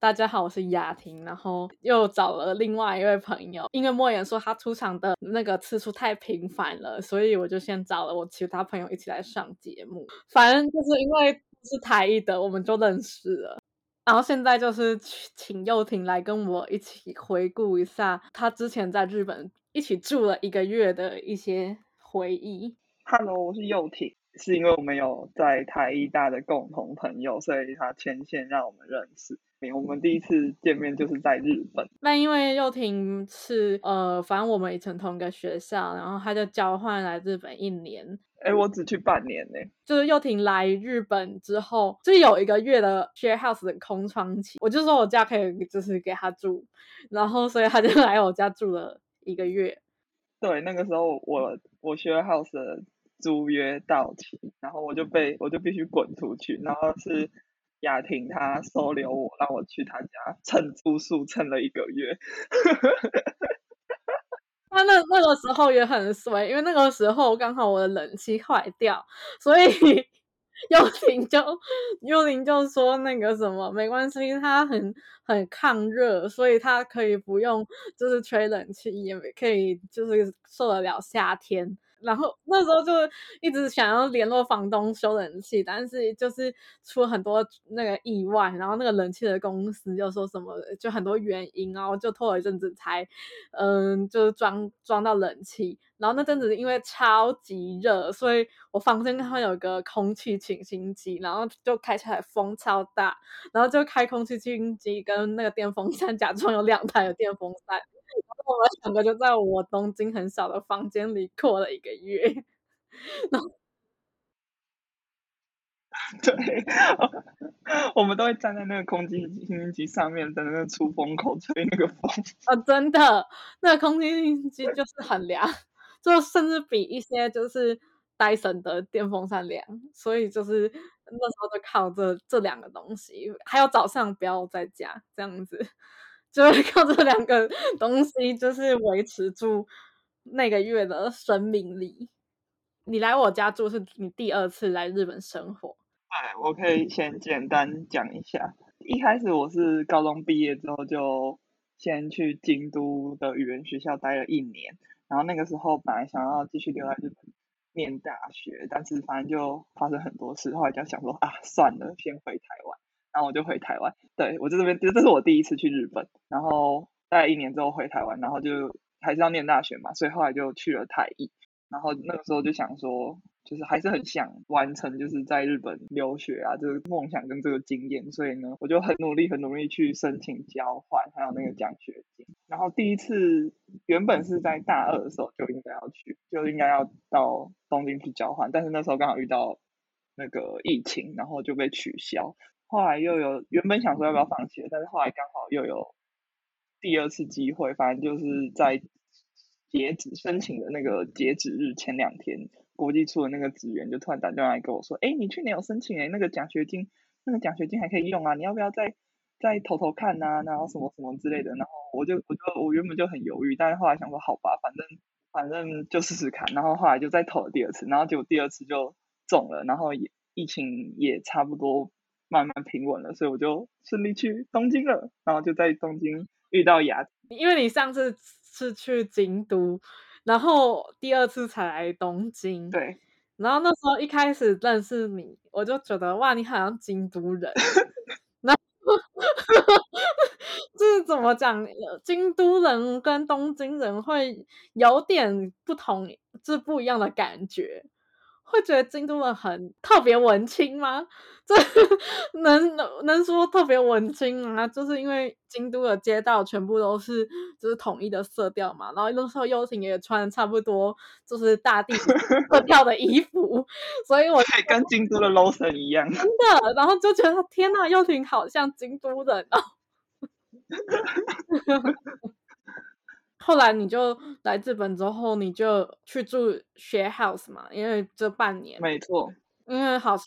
大家好，我是雅婷，然后又找了另外一位朋友，因为莫言说他出场的那个次数太频繁了，所以我就先找了我其他朋友一起来上节目。反正就是因为是台艺的，我们就认识了。然后现在就是请佑婷来跟我一起回顾一下他之前在日本一起住了一个月的一些回忆。Hello，我是佑婷，是因为我们有在台艺大的共同朋友，所以他牵线让我们认识。我们第一次见面就是在日本。那因为佑婷是呃，反正我们以前同一个学校，然后他就交换来日本一年。哎，我只去半年呢。就是佑婷来日本之后，就有一个月的 share house 的空窗期，我就说我家可以就是给他住，然后所以他就来我家住了一个月。对，那个时候我我 share house 的租约到期，然后我就被我就必须滚出去，然后是。雅婷她收留我，让我去她家蹭住宿，蹭了一个月。他 那那个时候也很衰，因为那个时候刚好我的冷气坏掉，所以 幽灵就幽灵就说那个什么没关系，他很很抗热，所以他可以不用就是吹冷气，也可以就是受得了夏天。然后那时候就一直想要联络房东修冷气，但是就是出了很多那个意外，然后那个冷气的公司就说什么，就很多原因啊，就拖了一阵子才，嗯，就是装装到冷气。然后那阵子因为超级热，所以我房间刚好有个空气清新机，然后就开起来风超大，然后就开空气清新机跟那个电风扇，假装有两台的电风扇。我们两个就在我东京很小的房间里过了一个月，然后 对，我们都会站在那个空气清新机上面，在那个出风口吹那个风。啊，真的，那个空气清新机就是很凉，就甚至比一些就是戴森的电风扇凉，所以就是那时候就靠这这两个东西，还有早上不要在家这样子。就是 靠这两个东西，就是维持住那个月的生命力。你来我家住是你第二次来日本生活。哎，我可以先简单讲一下。一开始我是高中毕业之后就先去京都的语言学校待了一年，然后那个时候本来想要继续留在日本念大学，但是反正就发生很多事，后来就想说啊，算了，先回台湾。然后我就回台湾，对我在这边，这是我第一次去日本。然后大概一年之后回台湾，然后就还是要念大学嘛，所以后来就去了台艺。然后那个时候就想说，就是还是很想完成就是在日本留学啊这个梦想跟这个经验，所以呢，我就很努力很努力去申请交换，还有那个奖学金。然后第一次原本是在大二的时候就应该要去，就应该要到东京去交换，但是那时候刚好遇到那个疫情，然后就被取消。后来又有原本想说要不要放弃，但是后来刚好又有第二次机会，反正就是在截止申请的那个截止日前两天，国际处的那个职员就突然打电话来跟我说：“哎，你去年有申请哎，那个奖学金，那个奖学金还可以用啊，你要不要再再投投看呐？然后什么什么之类的。”然后我就我就我原本就很犹豫，但是后来想说好吧，反正反正就试试看。然后后来就再投了第二次，然后结果第二次就中了，然后也疫情也差不多。慢慢平稳了，所以我就顺利去东京了，然后就在东京遇到雅。因为你上次是去京都，然后第二次才来东京。对。然后那时候一开始认识你，我就觉得哇，你好像京都人。那这 是怎么讲？京都人跟东京人会有点不同，是不一样的感觉。会觉得京都人很特别文青吗？这能能说特别文青吗？就是因为京都的街道全部都是就是统一的色调嘛，然后那时候幽婷也穿差不多就是大地色调的衣服，所以我可以跟京都的 low 神一样，真的，然后就觉得天呐，幽婷好像京都人哦。后来你就来日本之后，你就去住 share house 嘛，因为这半年，没。错，因为好像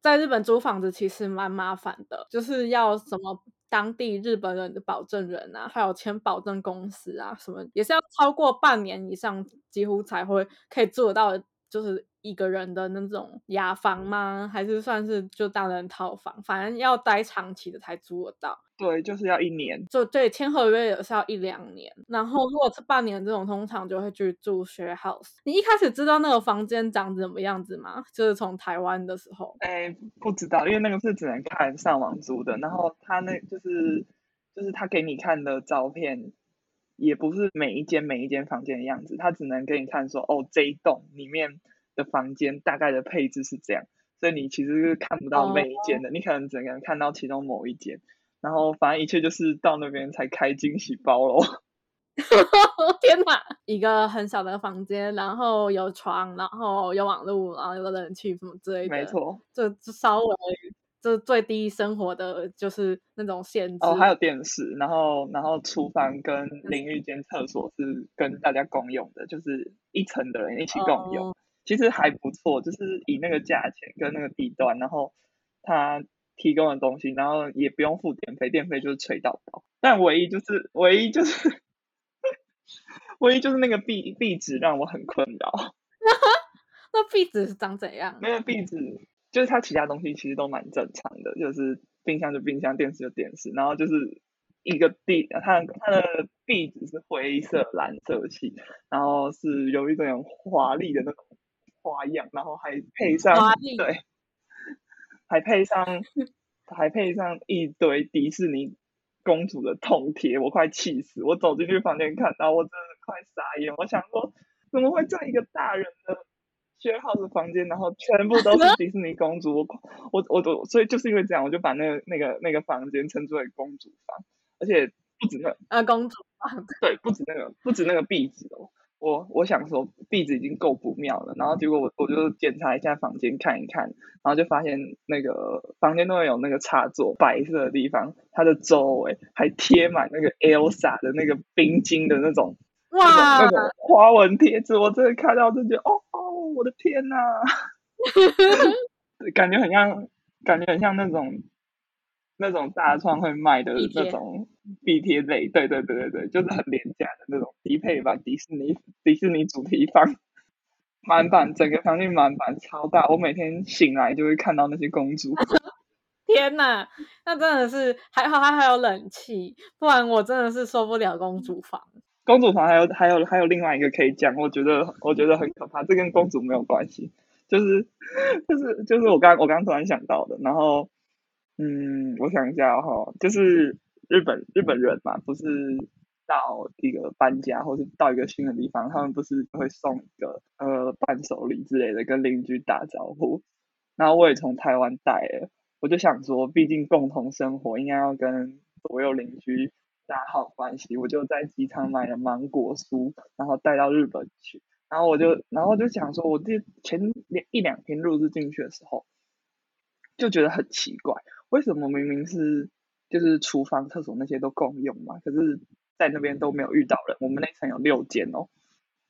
在日本租房子其实蛮麻烦的，就是要什么当地日本人的保证人啊，还有签保证公司啊，什么也是要超过半年以上，几乎才会可以住得到就是一个人的那种雅房吗？还是算是就单人套房？反正要待长期的才租得到。对，就是要一年。就对，签合约也是要一两年。然后如果是半年这种，通常就会去住 share house。你一开始知道那个房间长怎么样子吗？就是从台湾的时候。哎，不知道，因为那个是只能看上网租的。然后他那就是就是他给你看的照片。也不是每一间每一间房间的样子，他只能给你看说，哦，这一栋里面的房间大概的配置是这样，所以你其实是看不到每一间的，你可能只能看到其中某一间，然后反正一切就是到那边才开惊喜包喽。天哪，一个很小的房间，然后有床，然后有网络，然后有冷气什么之类的，没错，就就稍微。是最低生活的就是那种限制哦，还有电视，然后然后厨房跟淋浴间、厕所是跟大家共用的，就是一层的人一起共用，其实还不错，就是以那个价钱跟那个地段，然后他提供的东西，然后也不用付电费，电费就是吹到爆，但唯一就是唯一就是唯一就是那个壁壁纸让我很困扰，那壁纸是长怎样？那个壁纸。就是它其他东西其实都蛮正常的，就是冰箱就冰箱，电视就电视，然后就是一个壁，它它的壁纸是灰色蓝色系，然后是有一种华丽的那种花样，然后还配上对，还配上还配上一堆迪士尼公主的痛贴，我快气死！我走进去房间看到，我真的快傻眼，我想说怎么会这样一个大人的。薛浩的房间，然后全部都是迪士尼公主，我我我我，所以就是因为这样，我就把那个那个那个房间称之为公主房，而且不止那啊公主房，对，不止那个不止那个壁纸哦，我我想说壁纸已经够不妙了，然后结果我我就检查一下房间看一看，然后就发现那个房间都会有那个插座，白色的地方，它的周围还贴满那个 Elsa 的那个冰晶的那种。哇，那种花纹贴纸，我真的看到就觉得，哦哦，我的天呐，感觉很像，感觉很像那种那种大创会卖的那种壁贴类，对对对对对，就是很廉价的那种低配版迪士尼迪士尼主题房，满版，整个房间满版超大，我每天醒来就会看到那些公主。天呐，那真的是还好，它还有冷气，不然我真的是受不了公主房。公主房还有还有还有另外一个可以讲，我觉得我觉得很可怕，这跟公主没有关系，就是就是就是我刚我刚突然想到的，然后嗯，我想一下哈，就是日本日本人嘛，不是到一个搬家或是到一个新的地方，他们不是会送一个呃伴手礼之类的，跟邻居打招呼，然后我也从台湾带了，我就想说，毕竟共同生活，应该要跟所有邻居。打好关系，我就在机场买了芒果酥，然后带到日本去。然后我就，然后就想说，我这前两一两天入住进去的时候，就觉得很奇怪，为什么明明是就是厨房、厕所那些都共用嘛，可是在那边都没有遇到人。我们那层有六间哦，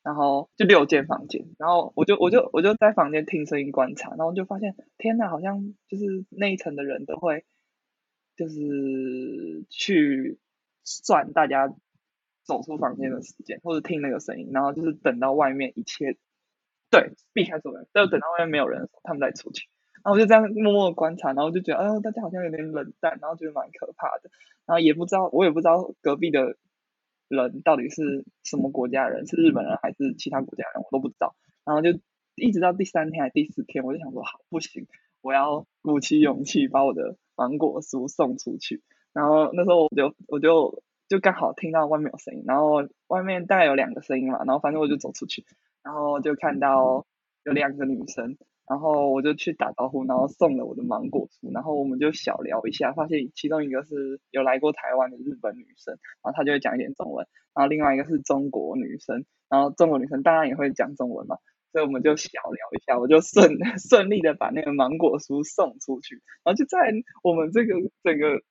然后就六间房间，然后我就我就我就在房间听声音观察，然后就发现，天哪，好像就是那一层的人都会，就是去。算大家走出房间的时间，或者听那个声音，然后就是等到外面一切对避开所有人，就等到外面没有人的时候，他们再出去。然后我就这样默默观察，然后就觉得，哎呦，大家好像有点冷淡，然后觉得蛮可怕的。然后也不知道，我也不知道隔壁的人到底是什么国家人，是日本人还是其他国家人，我都不知道。然后就一直到第三天还第四天，我就想说，好，不行，我要鼓起勇气把我的芒果酥送出去。然后那时候我就我就就刚好听到外面有声音，然后外面大概有两个声音嘛，然后反正我就走出去，然后就看到有两个女生，然后我就去打招呼，然后送了我的芒果酥，然后我们就小聊一下，发现其中一个是有来过台湾的日本女生，然后她就会讲一点中文，然后另外一个是中国女生，然后中国女生当然也会讲中文嘛，所以我们就小聊一下，我就顺 顺利的把那个芒果酥送出去，然后就在我们这个整个。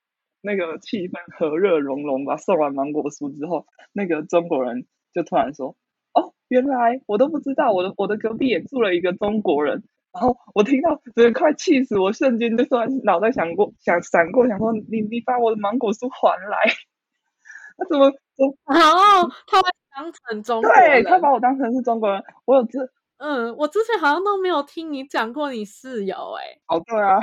那个气氛和热融融吧。送完芒果酥之后，那个中国人就突然说：“哦，原来我都不知道，我的我的隔壁也住了一个中国人。”然后我听到，真的快气死我，瞬间就突然脑袋想过想闪过，想说：“你你把我的芒果酥还来！”他怎么？哦，他把当成中对他把我当成是中国人。我有这嗯，我之前好像都没有听你讲过你室友哎、哦，对啊，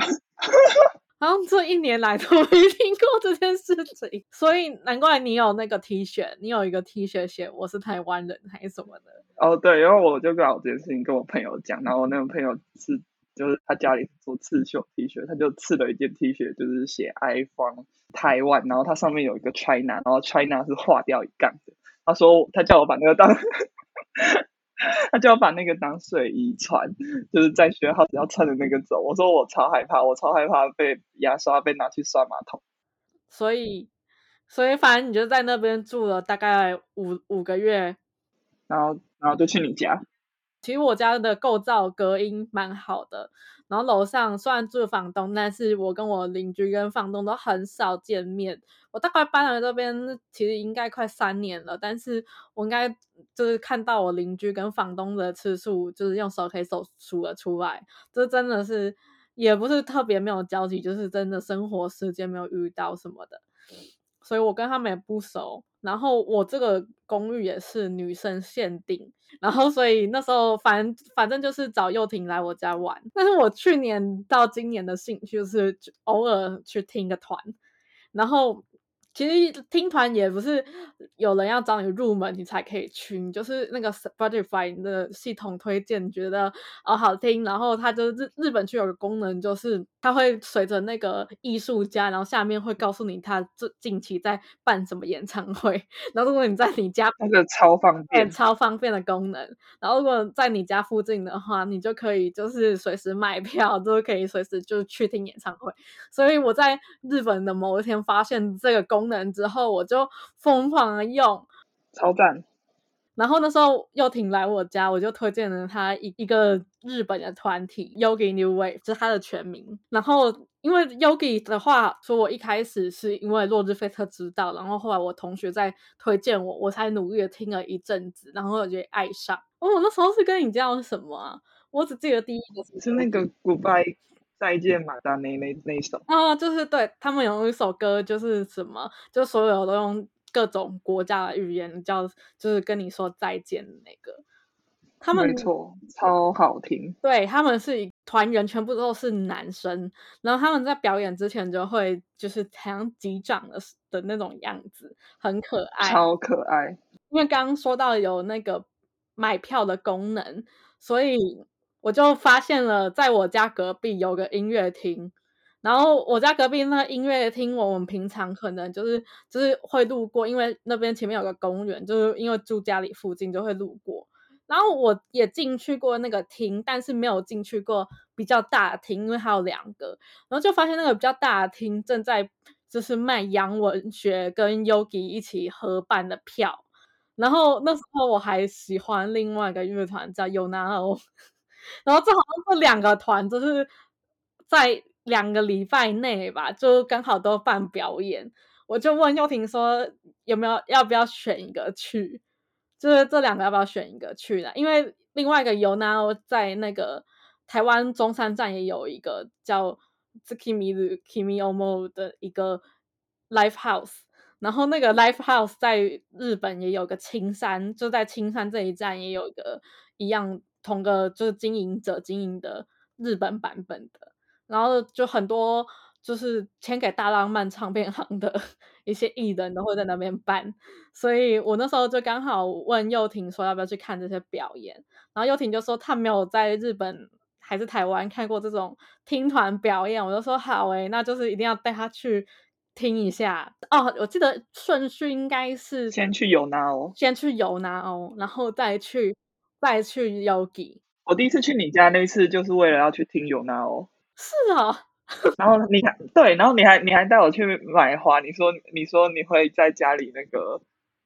好像这一年来 都没听过这件事情，所以难怪你有那个 T 恤，你有一个 T 恤写我是台湾人还是什么的。哦对，然后我就刚好这件事情跟我朋友讲，然后我那个朋友是就是他家里做刺绣 T 恤，他就刺了一件 T 恤，就是写 iPhone 台湾，然后它上面有一个 China，然后 China 是划掉一杠的。他说他叫我把那个当，他就要把那个当睡衣穿，就是在学校只要穿着那个走。我说我超害怕，我超害怕被牙刷被拿去刷马桶。所以，所以反正你就在那边住了大概五五个月。然后然后就去你家，其实我家的构造隔音蛮好的，然后楼上虽然住房东，但是我跟我邻居跟房东都很少见面。我大概搬来这边其实应该快三年了，但是我应该就是看到我邻居跟房东的次数，就是用手可以手数得出来。这真的是也不是特别没有交集，就是真的生活时间没有遇到什么的。所以我跟他们也不熟。然后我这个公寓也是女生限定，然后 所以那时候反反正就是找幼婷来我家玩。但是我去年到今年的兴趣就是偶尔去听个团，然后其实听团也不是有人要找你入门你才可以去，你就是那个 Spotify 的系统推荐，觉得哦好听，然后它就日日本区有个功能，就是它会随着那个艺术家，然后下面会告诉你他这近期在办什么演唱会，然后如果你在你家那个超方，便。超方便的功能。然后如果在你家附近的话，你就可以就是随时买票，都可以随时就去听演唱会。所以我在日本的某一天发现这个功能之后，我就疯狂的用。超赞！然后那时候又挺来我家，我就推荐了他一一个日本的团体 Yogi New Wave，这是他的全名。然后因为 Yogi 的话，说我一开始是因为落日飞车知道，然后后来我同学在推荐我，我才努力的听了一阵子，然后我就爱上。哦，我那时候是跟你讲什么啊？我只记得第一个是是那个 Goodbye 再见马达那那那一首，啊，就是对他们有一首歌，就是什么，就所有都用各种国家的语言叫，就是跟你说再见的那个。他们没错，超好听。对他们是一团员，全部都是男生，然后他们在表演之前就会就是好像击掌的的那种样子，很可爱。超可爱。因为刚刚说到有那个买票的功能，所以我就发现了，在我家隔壁有个音乐厅。然后我家隔壁那个音乐厅，我们平常可能就是就是会路过，因为那边前面有个公园，就是因为住家里附近就会路过。然后我也进去过那个厅，但是没有进去过比较大的厅，因为还有两个。然后就发现那个比较大的厅正在就是卖洋文学跟 Yogi 一起合办的票。然后那时候我还喜欢另外一个乐团叫 Yonao，然后正好这两个团就是在两个礼拜内吧，就刚好都办表演。我就问佑婷说有没有要不要选一个去，就是这两个要不要选一个去呢？因为另外一个 y o n a 在那个台湾中山站也有一个叫 Tsukimi Kimi Omo 的一个 live house。然后那个 Live House 在日本也有个青山，就在青山这一站也有一个一样同个就是经营者经营的日本版本的，然后就很多就是签给大浪漫唱片行的 一些艺人都会在那边办，所以我那时候就刚好问幼婷说要不要去看这些表演，然后幼婷就说她没有在日本还是台湾看过这种听团表演，我就说好诶、那就是一定要带她去。听一下哦，我记得顺序应该是先去有拿哦。先去尤拿哦，然后再去再去 Yogi。我第一次去你家那次，就是为了要去听有拿哦。是哦，然后你还对，然后你还你还带我去买花，你说你说你会在家里那个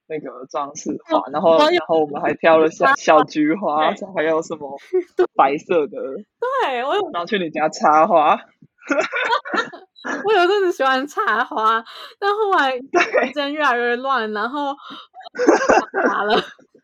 那个装饰花，然后然后我们还挑了小小菊花，还有什么 白色的，对我有然后去你家插花。我有阵子喜欢插花，但后来时间越来越乱，然后打了。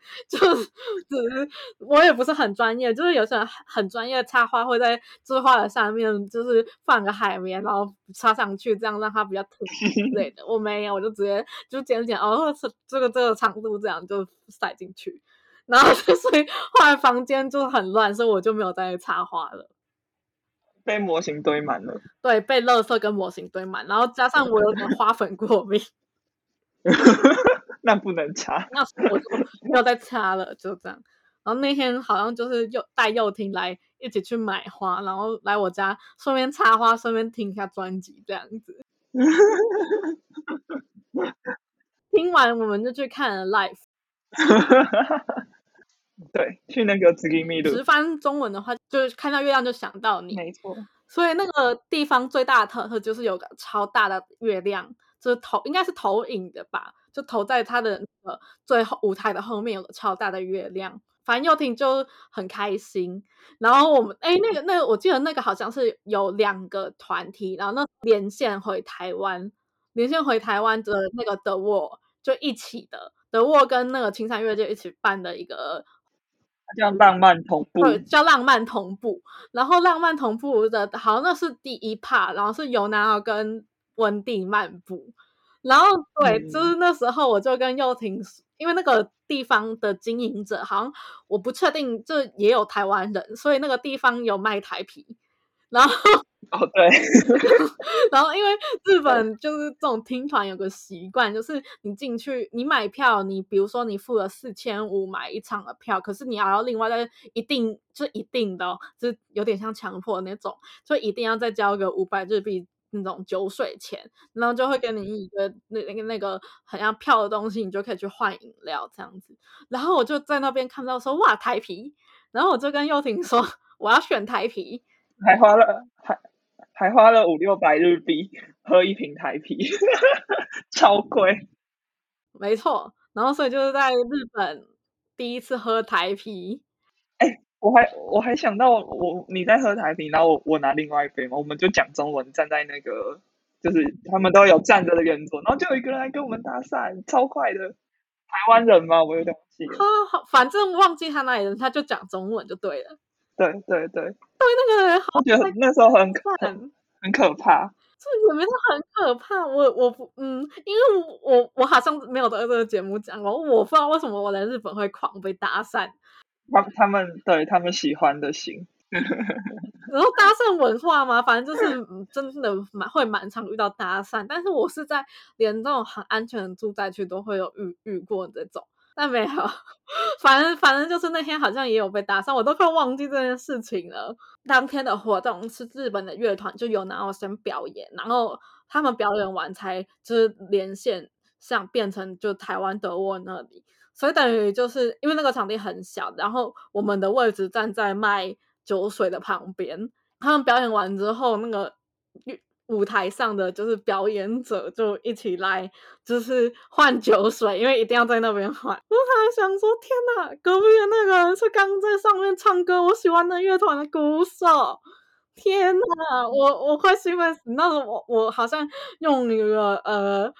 就是只是我也不是很专业，就是有些人很专业插花会在这花的上面就是放个海绵，然后插上去，这样让它比较特别之类的。我没有，我就直接就剪剪哦，这这个这个长度这样就塞进去。然后 所以后来房间就很乱，所以我就没有再插花了。被模型堆满了，对，被垃圾跟模型堆满，然后加上我有点花粉过敏，那不能插。那我就不要再插了，就这样。然后那天好像就是又带幼婷来一起去买花，然后来我家顺便插花，顺便听一下专辑这样子。听完我们就去看了 live。对，去那个紫金密路。直翻中文的话，就是看到月亮就想到你。没错。所以那个地方最大的特色就是有个超大的月亮，就是投应该是投影的吧，就投在他的那个最后舞台的后面有个超大的月亮。反正幼婷就很开心。然后我们哎，那个那个，我记得那个好像是有两个团体，然后那连线回台湾，连线回台湾的那个德沃就一起的，德沃跟那个青山乐就一起办的一个。叫浪漫同步，对，叫浪漫同步。然后浪漫同步的，好像那是第一 part，然后是尤南尔跟温蒂漫步。然后 对，就是那时候我就跟幼婷，因为那个地方的经营者好像我不确定，就也有台湾人，所以那个地方有卖台皮。然后哦对，然后因为日本就是这种听团有个习惯，就是你进去你买票，你比如说你付了四千五买一场的票，可是你还要另外再一定就一定的，就有点像强迫那种，就一定要再交个五百日币那种酒水钱，然后就会给你一个那那个那个很像票的东西，你就可以去换饮料这样子。然后我就在那边看到说哇台啤，然后我就跟幼婷说我要选台啤。还花了还还花了五六百日币喝一瓶台啤，超贵。没错，然后所以就是在日本第一次喝台啤。哎，我还我还想到我你在喝台啤，然后我我拿另外一杯嘛，我们就讲中文，站在那个就是他们都有站着的圆桌，然后就有一个人来跟我们搭讪，超快的。台湾人嘛？我有点忘记。他反正忘记他哪里人，他就讲中文就对了。对对对，对那个人好，觉得那时候很很很可怕，这也没是很可怕。我我不嗯，因为我我好像没有在这个节目讲过，我不知道为什么我在日本会狂被搭讪。他他们对他们喜欢的型，然后搭讪文化嘛，反正就是真的蛮会蛮常遇到搭讪，但是我是在连这种很安全的住宅区都会有遇遇过这种。那没有，反正反正就是那天好像也有被搭讪，我都快忘记这件事情了。当天的活动是日本的乐团就有男生表演，然后他们表演完才就是连线，像变成就台湾德沃那里，所以等于就是因为那个场地很小，然后我们的位置站在卖酒水的旁边，他们表演完之后那个。舞台上的就是表演者就一起来，就是换酒水，因为一定要在那边换。我还想说，天哪，隔壁的那个人是刚在上面唱歌，我喜欢的乐团的鼓手。天哪，我我快兴奋死！那时候我我好像用那个呃，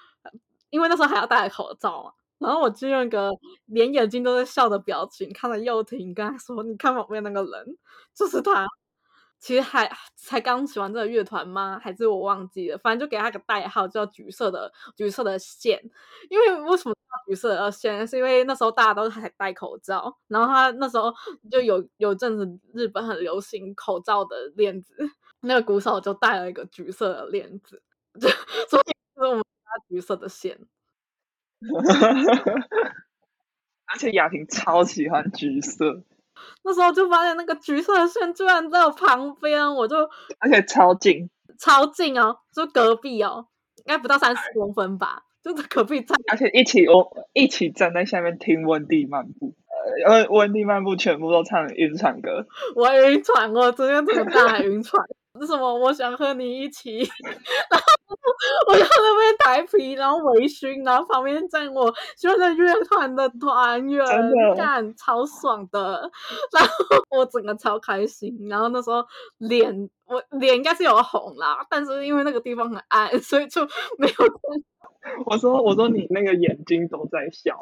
因为那时候还要戴口罩嘛，然后我就用个连眼睛都在笑的表情看着幼婷，跟他说：“你看旁边那个人，就是他。”其实还才刚喜欢这个乐团吗？还是我忘记了？反正就给他个代号叫“橘色的橘色的线”，因为为什么叫橘色的线？是因为那时候大家都还戴口罩，然后他那时候就有有阵子日本很流行口罩的链子，那个鼓手就戴了一个橘色的链子，就 所以就是我们家橘色的线。而且雅婷超喜欢橘色。那时候就发现那个橘色的线居然在我旁边，我就而且超近，超近哦，就隔壁哦，应该不到三十公分吧，就是隔壁站，而且一起我一起站在下面听温蒂漫步，呃，温蒂漫步全部都唱晕船歌，我晕船，我昨天这么大晕船？是什么？我想和你一起，然后 我在那边台皮，然后围裙，然后旁边站我喜欢的乐团的团员，干超爽的，然后我整个超开心，然后那时候脸我脸应该是有红啦，但是因为那个地方很暗，所以就没有。我说我说你那个眼睛都在笑。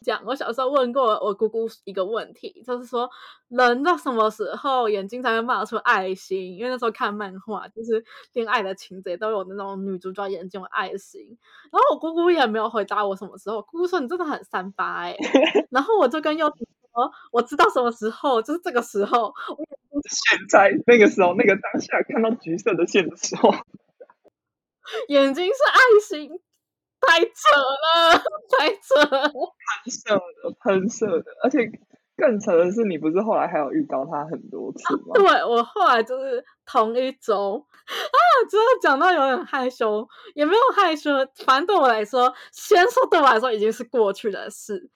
讲我小时候问过我姑姑一个问题，就是说人到什么时候眼睛才会冒出爱心？因为那时候看漫画，就是恋爱的情节都有那种女主角眼睛有爱心。然后我姑姑也没有回答我什么时候。姑姑说你真的很三八哎。然后我就跟幼婷说，我知道什么时候，就是这个时候。现在那个时候，那个当下看到橘色的线的时候，眼睛是爱心，太扯了，太扯了，喷射的，喷射的，而且更扯的是，你不是后来还有遇到他很多次吗？对我后来就是同一周啊，真的讲到有点害羞，也没有害羞，反正对我来说，先说对我来说已经是过去的事。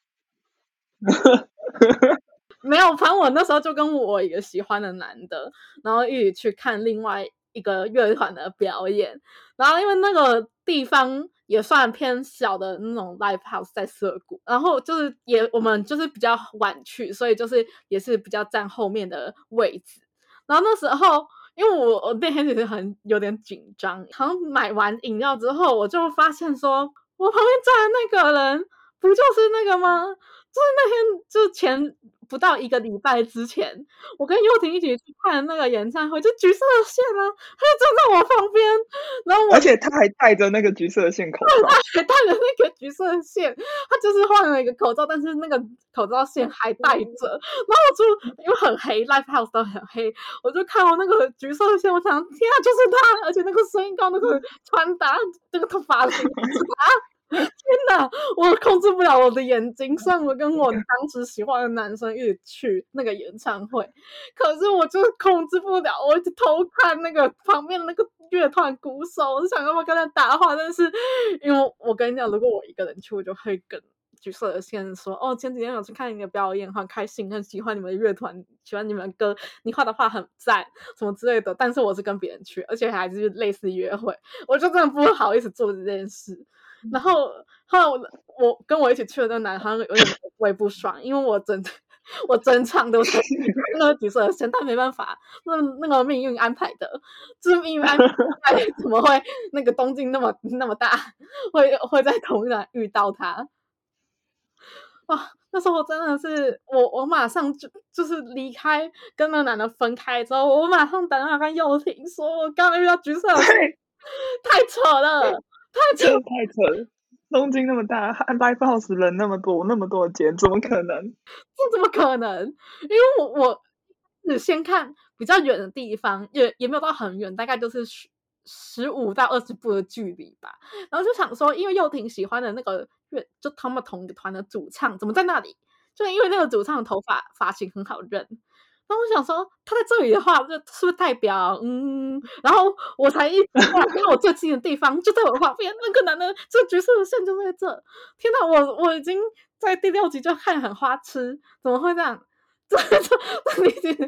没有，反正我那时候就跟我一个喜欢的男的，然后一起去看另外一个乐团的表演。然后因为那个地方也算偏小的那种 live house 在涩谷，然后就是也我们就是比较晚去，所以就是也是比较站后面的位置。然后那时候因为我我那天其实很有点紧张，好像买完饮料之后，我就发现说我旁边站的那个人不就是那个吗？就是那天就前。不到一个礼拜之前，我跟幼婷一起去看那个演唱会，就橘色的线啊，他就站在我旁边，然后而且他还戴着那个橘色的线口罩，还戴着那个橘色的线，他就是换了一个口罩，但是那个口罩线还戴着，然后我就因为很黑，live house 都很黑，我就看到那个橘色的线，我想天啊，就是他，而且那个声音高，那个穿搭，这个头发型啊。天哪，我控制不了我的眼睛。虽然我跟我当时喜欢的男生一起去那个演唱会，可是我就控制不了，我一直偷看那个旁边那个乐团鼓手，我就想要不跟他搭话。但是因为我跟你讲，如果我一个人去，我就会跟橘色的线说：“哦，前几天有去看你的表演，很开心，很喜欢你们的乐团，喜欢你们的歌，你画的画很赞，什么之类的。”但是我是跟别人去，而且还是类似约会，我就真的不好意思做这件事。然后后来我我跟我一起去的那个男生有点微不爽，因为我整 我整场都是 那个橘色的线，但没办法，那那个命运安排的，就是命运安排，怎么会那个东京那么那么大，会会在同一场遇到他？哇，那时候我真的是我我马上就就是离开跟那个男的分开之后，我马上打电话跟幼婷说，我刚刚遇到橘色太扯了。太扯太扯了！东京那么大，live house 人那么多，那么多间，怎么可能？这怎么可能？因为我我只先看比较远的地方，也也没有到很远，大概就是十五到二十步的距离吧。然后就想说，因为又挺喜欢的那个乐，就他们同一个团的主唱，怎么在那里？就因为那个主唱的头发发型很好认。然后我想说，他在这里的话，这是不是代表嗯？然后我才一因为 我最近的地方就在我旁边，那个男的这橘色的线就在这。天哪，我我已经在第六集就看很花痴，怎么会这样？这这这已经，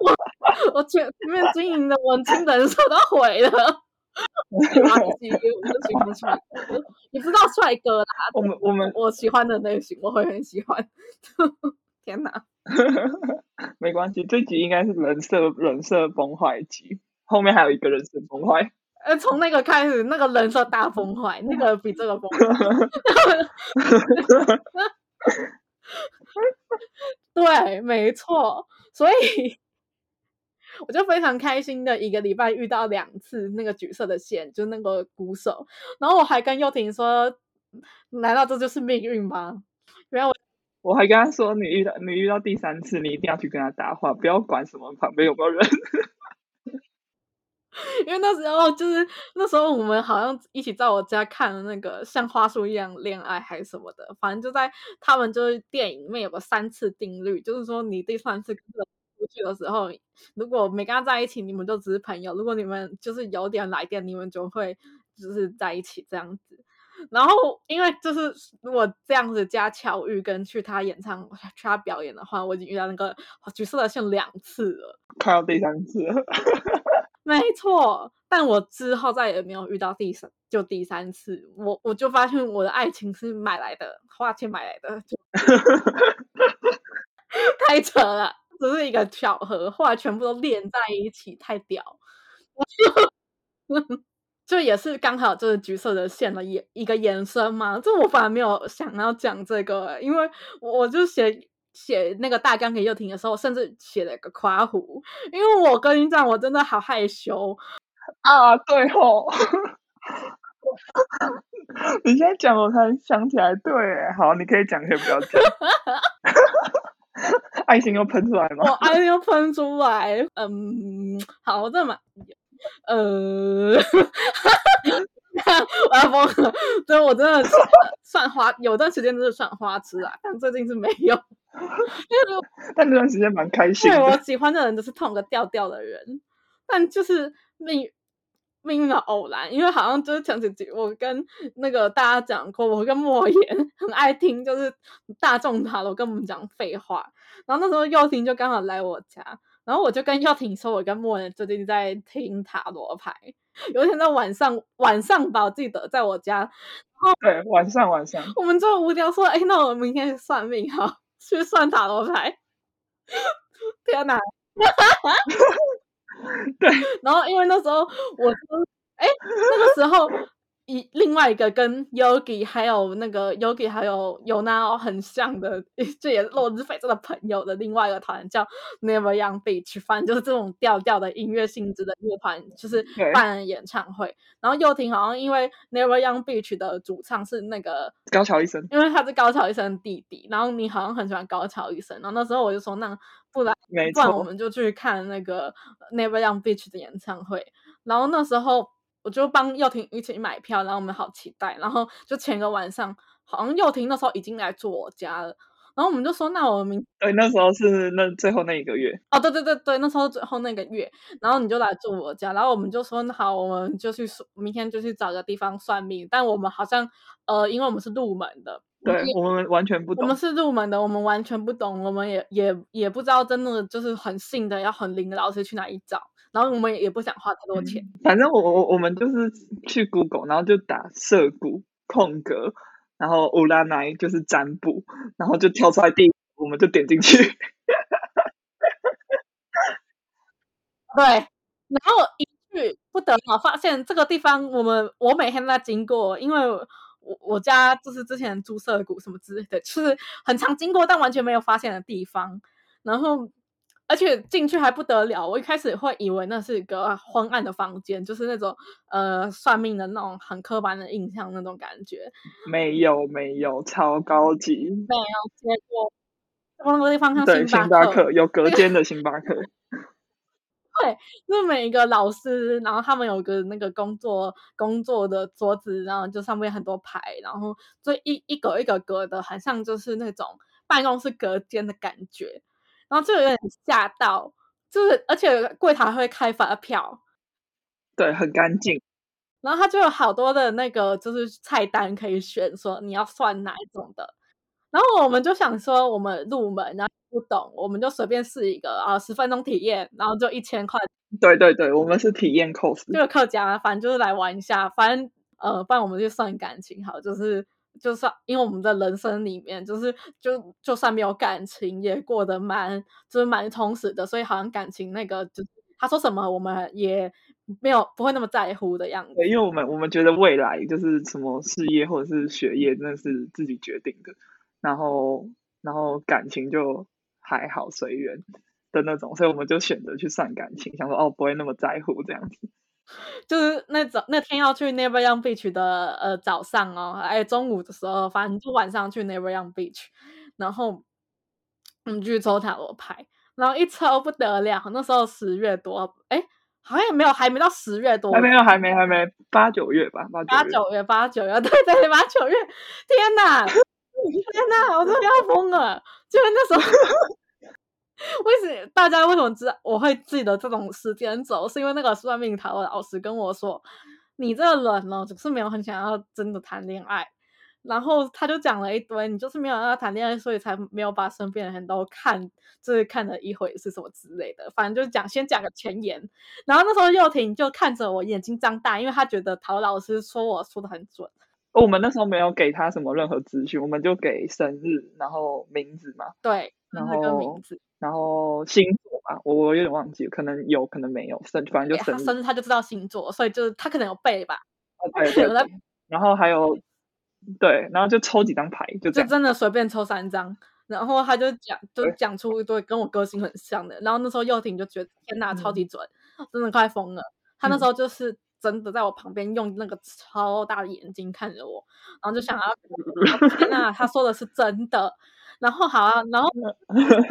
我 我前前面经营的文青人设都毁了。垃圾，我就喜欢帅哥。你知道帅哥啦？我们我们我喜欢的类型，我会很喜欢。天哪！没关系，这集应该是人设人设崩坏集，后面还有一个人设崩坏。呃，从那个开始，那个人设大崩坏，那个比这个崩坏。对，没错，所以。我就非常开心的一个礼拜遇到两次那个橘色的线，就那个鼓手。然后我还跟佑婷说：“难道这就是命运吗？”原来我我还跟他说：“你遇到你遇到第三次，你一定要去跟他搭话，不要管什么旁边有没有人。” 因为那时候就是那时候我们好像一起在我家看了那个像花束一样恋爱还是什么的，反正就在他们就是电影里面有个三次定律，就是说你第三次。出去的时候，如果没跟他在一起，你们就只是朋友；如果你们就是有点来电，你们就会就是在一起这样子。然后，因为就是如果这样子加巧遇跟去他演唱去他表演的话，我已经遇到那个橘色的线两次了，快要第三次。没错，但我之后再也没有遇到第三，就第三次，我我就发现我的爱情是买来的，花钱买来的，太扯了。只是一个巧合，后来全部都连在一起，太屌！就也是刚好就是橘色的线的一一个延伸嘛。这我反而没有想要讲这个，因为我就写写那个大纲给幼婷的时候，甚至写了一个夸胡，因为我跟你讲，我真的好害羞啊！对吼，你现在讲我才想起来，对，好，你可以讲，可以不要讲。爱心又喷出来吗？我爱心又喷出来，嗯，好，我这么，呃，我要疯了，对我真的是算花，有段时间真的算花痴啊，但最近是没有，但那段时间蛮开心。对我喜欢的人都是同个调调的人，但就是命。命运的偶然，因为好像就是前几集我跟那个大家讲过，我跟莫言很爱听，就是大众塔罗跟我们讲废话。然后那时候佑婷就刚好来我家，然后我就跟佑婷说，我跟莫言最近在听塔罗牌。有一天在晚上，晚上吧，我记得在我家。对，晚上晚上，我们就无聊说，哎，那我们明天去算命哈，去算塔罗牌。天哪！对，然后因为那时候我，哎，那个时候一另外一个跟 Yogi 还有那个 Yogi 还有有那很像的，这也是落日飞这的朋友的另外一个团叫 Never Young Beach，反正就是这种调调的音乐性质的乐团，就是办演唱会。然后又婷好像因为 Never Young Beach 的主唱是那个高桥医生，因为他是高桥医生弟弟，然后你好像很喜欢高桥医生，然后那时候我就说那。不然，不然我们就去看那个 Never Young Beach 的演唱会。然后那时候我就帮佑婷一起买票，然后我们好期待。然后就前个晚上，好像佑婷那时候已经来住我家了。然后我们就说，那我们明对那时候是那最后那一个月哦，对对对对，那时候最后那个月，然后你就来住我家。然后我们就说，好，我们就去明天就去找个地方算命。但我们好像呃，因为我们是入门的。对我们完全不懂，我们是入门的，我们完全不懂，我们也也也不知道，真的就是很信的，要很灵的老师去哪里找，然后我们也不想花太多钱。反正我我我们就是去 Google，然后就打涉谷空格，然后乌拉奈就是占卜，然后就跳出来地，我们就点进去。对，然后一去不得了，发现这个地方我们我每天都在经过，因为。我我家就是之前注射股什么之类的，就是很常经过但完全没有发现的地方。然后，而且进去还不得了，我一开始会以为那是一个昏暗的房间，就是那种呃算命的那种很刻板的印象那种感觉。没有没有，超高级。没有，结果那个地方像星巴克，有隔间的星巴克。对，就每一个老师，然后他们有个那个工作工作的桌子，然后就上面很多牌，然后就一一格一格格的，很像就是那种办公室隔间的感觉，然后就有点吓到，就是而且柜台会开发票，对，很干净，然后他就有好多的那个就是菜单可以选，说你要算哪一种的。然后我们就想说，我们入门，然后不懂，我们就随便试一个啊，十分钟体验，然后就一千块。对对对，我们是体验 course，就是客家，反正就是来玩一下，反正呃，不然我们就算感情好，就是就算，因为我们的人生里面，就是就就算没有感情，也过得蛮就是蛮充实的，所以好像感情那个，就他说什么，我们也没有不会那么在乎的样子。对，因为我们我们觉得未来就是什么事业或者是学业，真的是自己决定的。然后，然后感情就还好随缘的那种，所以我们就选择去算感情，想说哦不会那么在乎这样子。就是那早那天要去 Never Young Beach 的呃早上哦，哎中午的时候，反正就晚上去 Never Young Beach，然后我们去抽塔罗牌，然后一抽不得了，那时候十月多，哎好像也没有，还没到十月多，还没有，还没，还没八九月吧，八九月，八九月，对对，八九月，天哪！天哪，我真的要疯了！就是那时候，为什么大家为什么知道我会记得这种时间轴？是因为那个算命塔罗老师跟我说，你这个人呢，就是没有很想要真的谈恋爱。然后他就讲了一堆，你就是没有要谈恋爱，所以才没有把身边的人都看，就是看了一回是什么之类的。反正就是讲，先讲个前言。然后那时候幼婷就看着我，眼睛张大，因为他觉得陶老师说我说的很准。我们那时候没有给他什么任何资讯，我们就给生日，然后名字嘛，对，然后名字，然后星座吧，我我有点忘记，可能有可能没有生，反正就生日，生日他就知道星座，所以就是他可能有背吧，对对，然后还有对，然后就抽几张牌，就就真的随便抽三张，然后他就讲就讲出一堆跟我个性很像的，然后那时候幼婷就觉得天哪，超级准，真的快疯了，他那时候就是。真的在我旁边用那个超大的眼睛看着我，然后就想要，天呐，他说的是真的。然后好啊，然后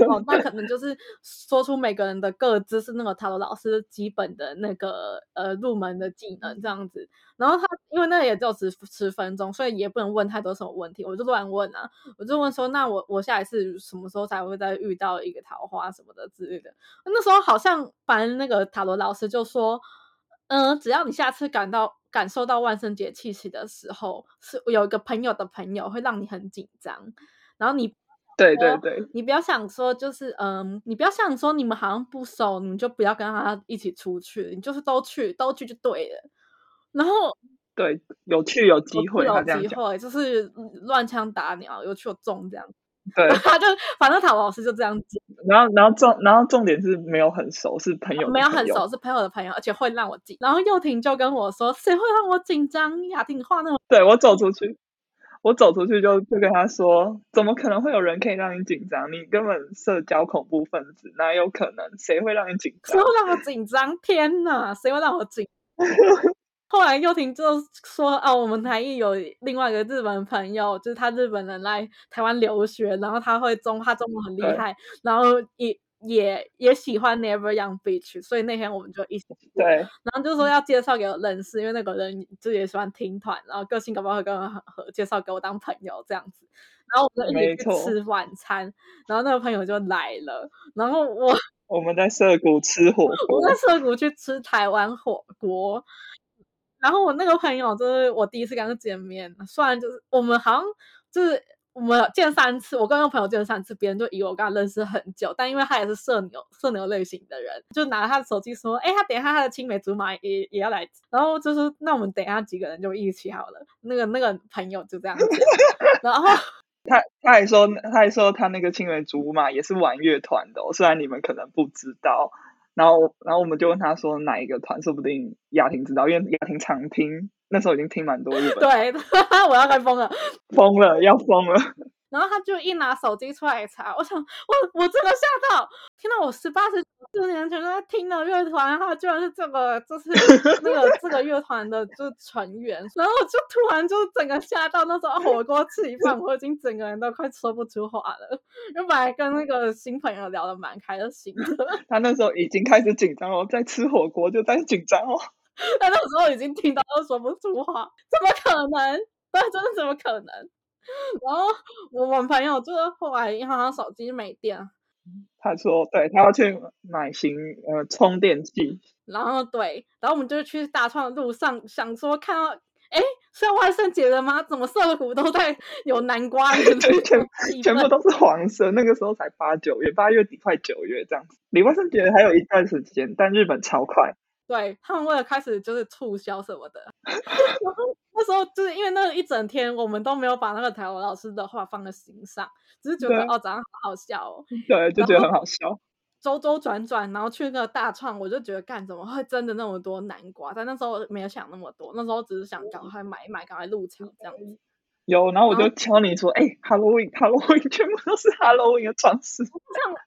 哦，那可能就是说出每个人的各自是那个塔罗老师基本的那个呃入门的技能这样子。然后他因为那个也只有十十分钟，所以也不能问太多什么问题，我就乱问啊，我就问说，那我我下一次什么时候才会再遇到一个桃花什么的之类的？那时候好像反正那个塔罗老师就说，嗯，只要你下次感到感受到万圣节气息的时候，是有一个朋友的朋友会让你很紧张，然后你。对对对，你不要想说，就是嗯，你不要想说你们好像不熟，你就不要跟他一起出去，你就是都去，都去就对了。然后对，有去有机会，有机会，就是乱枪打鸟，有去有中这样。对，他就反正塔老师就这样子。然后然后重然后重点是没有很熟，是朋友，没有很熟，是朋友的朋友，而且会让我紧。然后佑婷就跟我说，谁会让我紧张？雅婷画那么，对我走出去。我走出去就就跟他说，怎么可能会有人可以让你紧张？你根本社交恐怖分子，哪有可能？谁会让你紧张？谁会让我紧张？天哪，谁会让我紧？后来又婷就说啊，我们台艺有另外一个日本朋友，就是他日本人来台湾留学，然后他会中，他中文很厉害，然后也。也也喜欢 Never Young Beach，所以那天我们就一起对，然后就说要介绍给我认识，因为那个人就也喜欢听团，然后个性搞不好会跟我和介绍给我当朋友这样子，然后我们一起去吃晚餐，然后那个朋友就来了，然后我 我们在涩谷吃火 锅，我在涩谷去吃台湾火锅，然后我那个朋友就是我第一次跟他见面，虽然就是我们好像就是。我们见三次，我跟那个朋友见三次，别人就以为我跟他认识很久。但因为他也是社牛，社牛类型的人，就拿着他的手机说：“哎，他等一下他的青梅竹马也也要来。”然后就是：“那我们等一下几个人就一起好了。”那个那个朋友就这样子。然后 他他还说他还说他那个青梅竹马也是玩乐团的，虽然你们可能不知道。然后然后我们就问他说哪一个团，说不定雅婷知道，因为雅婷常听。那时候已经听蛮多日本，对，我要快疯了，疯了，要疯了。然后他就一拿手机出来查，我想，我我真的吓到，听到我十八十四年前在听的乐团，他居然是这个，就是 那个这个乐团的就成员。然后我就突然就整个吓到，那时候火锅吃一半，我已经整个人都快说不出话了。因为本来跟那个新朋友聊得蛮开心的，他那时候已经开始紧张了，在吃火锅就在紧张哦。他 那时候已经听到都说不出话，怎么可能？对，真的怎么可能？然后我们朋友就是后来因为他手机没电，他说对他要去买新呃充电器。然后对，然后我们就去大创的路上，想说看到哎是万圣节了吗？怎么色谷都在有南瓜？全全部都是黄色。那个时候才八九月，八月底快九月这样子，离万圣节还有一段时间，但日本超快。对他们为了开始就是促销什么的，那时候就是因为那一整天我们都没有把那个台湾老师的话放在心上，只是觉得哦，早上好好笑哦，对，就觉得很好笑。周周转转，然后去那个大创，我就觉得干怎么会真的那么多南瓜？但那时候没有想那么多，那时候只是想赶快买一买，赶快入场这样子。有，然后我就敲你说，哎，Halloween，Halloween，全部都是 Halloween 的装饰。像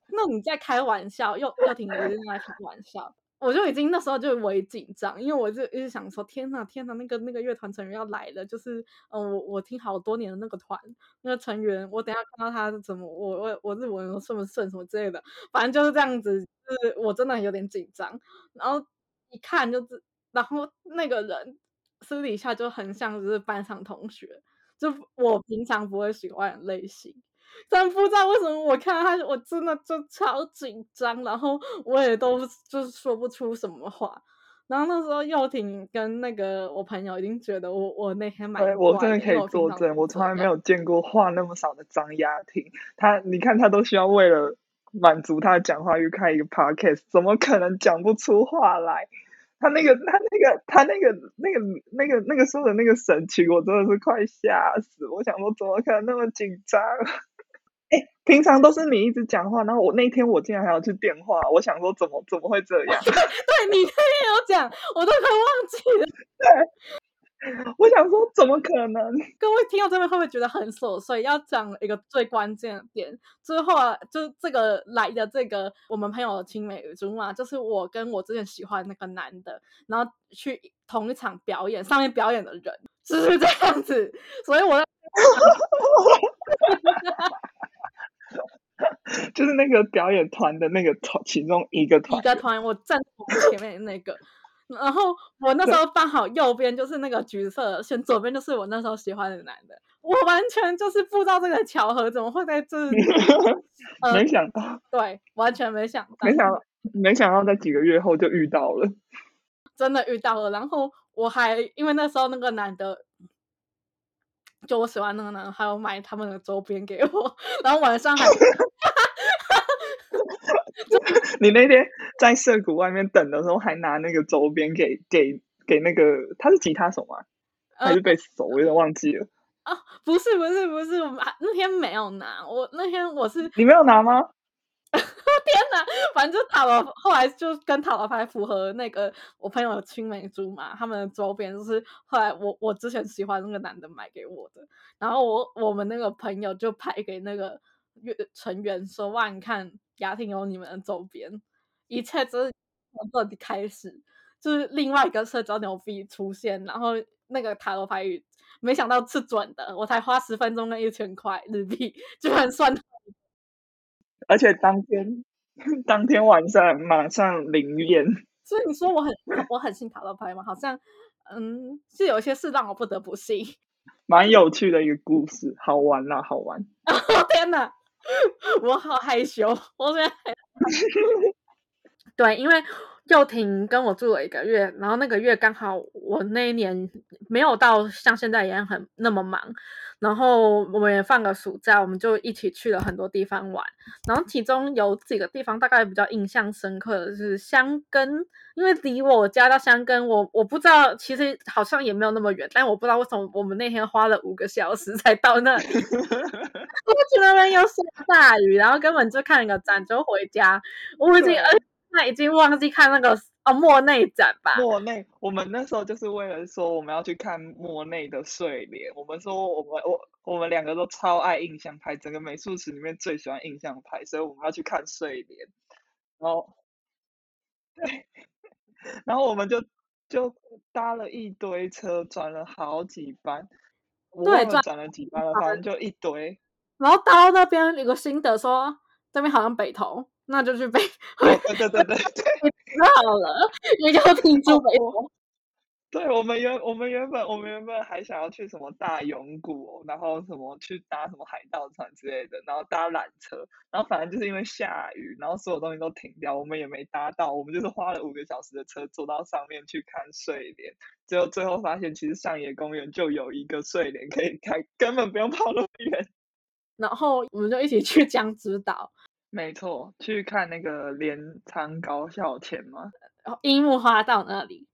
那你在开玩笑？又又听人在开玩笑。我就已经那时候就为紧张，因为我就一直想说，天呐天呐，那个那个乐团成员要来了，就是嗯，我我听好多年的那个团那个成员，我等下看到他怎么，我我我日文顺不顺什么之类的，反正就是这样子，就是我真的有点紧张。然后一看就是，然后那个人私底下就很像就是班上同学，就我平常不会喜欢的类型。但不知道为什么，我看他，我真的就超紧张，然后我也都就是说不出什么话。然后那时候又婷跟那个我朋友已经觉得我我那天买，我真的可以作证，我从来没有见过话那么少的张雅婷。他你看他都需要为了满足他的讲话欲开一个 podcast，怎么可能讲不出话来？他那个他那个他那个那个那个那个时候的那个神情，我真的是快吓死！我想说，怎么可能那么紧张？哎，平常都是你一直讲话，然后我那天我竟然还要去电话，我想说怎么怎么会这样？对你那天有讲，我都快忘记了。对，我想说怎么可能？各位听到这边会不会觉得很琐碎？要讲一个最关键的点，最后啊，就这个来的这个我们朋友的青梅竹马，就是我跟我之前喜欢那个男的，然后去同一场表演上面表演的人，就是这样子。所以我 就是那个表演团的那个团其中一个团，一个团，我站在前面那个。然后我那时候放好右边就是那个橘色，选左边就是我那时候喜欢的男的。我完全就是不知道这个巧合怎么会在这里，没想到，对，完全没想到，没想到，没想到在几个月后就遇到了，真的遇到了。然后我还因为那时候那个男的，就我喜欢那个男的，还有买他们的周边给我，然后晚上还。你那天在涩谷外面等的时候，还拿那个周边给给给那个他是吉他手吗？还是贝斯手？我有点忘记了。啊，不是不是不是，我那天没有拿。我那天我是你没有拿吗？天哪！反正塔罗后来就跟塔罗牌符合那个我朋友的青梅竹马，他们的周边就是后来我我之前喜欢那个男的买给我的，然后我我们那个朋友就拍给那个乐成员说：“哇，你看。”雅婷有你们的周边，一切都是从这里开始，就是另外一个社交牛逼出现，然后那个塔罗牌语，没想到是准的，我才花十分钟跟一千块日币，居然算，而且当天当天晚上马上灵验，所以你说我很我很信塔罗牌吗？好像嗯，是有一些事让我不得不信，蛮有趣的一个故事，好玩啦，好玩，天哪！我好害羞，我现在 对，因为幼婷跟我住了一个月，然后那个月刚好我那一年没有到像现在一样很那么忙，然后我们也放个暑假，我们就一起去了很多地方玩，然后其中有几个地方大概比较印象深刻的是香根，因为离我家到香根，我我不知道，其实好像也没有那么远，但我不知道为什么我们那天花了五个小时才到那里。过去那边又下大雨，然后根本就看个展就回家。我已经呃，那已经忘记看那个哦莫内展吧。莫内，我们那时候就是为了说我们要去看莫内的睡莲。我们说我们我我们两个都超爱印象派，整个美术史里面最喜欢印象派，所以我们要去看睡莲。然后，对，然后我们就就搭了一堆车，转了好几班。对，转了几班了，反正就一堆。然后到那边有个心得，说这边好像北投，那就去北。对对对对对，知道了，你就听住北投。对我们原我们原本我们原本还想要去什么大永谷，然后什么去搭什么海盗船之类的，然后搭缆车，然后反正就是因为下雨，然后所有东西都停掉，我们也没搭到，我们就是花了五个小时的车坐到上面去看睡莲，最后最后发现其实上野公园就有一个睡莲可以看，根本不用跑那么远。然后我们就一起去江之岛，没错，去看那个镰仓高校前嘛，然后樱木花道那里。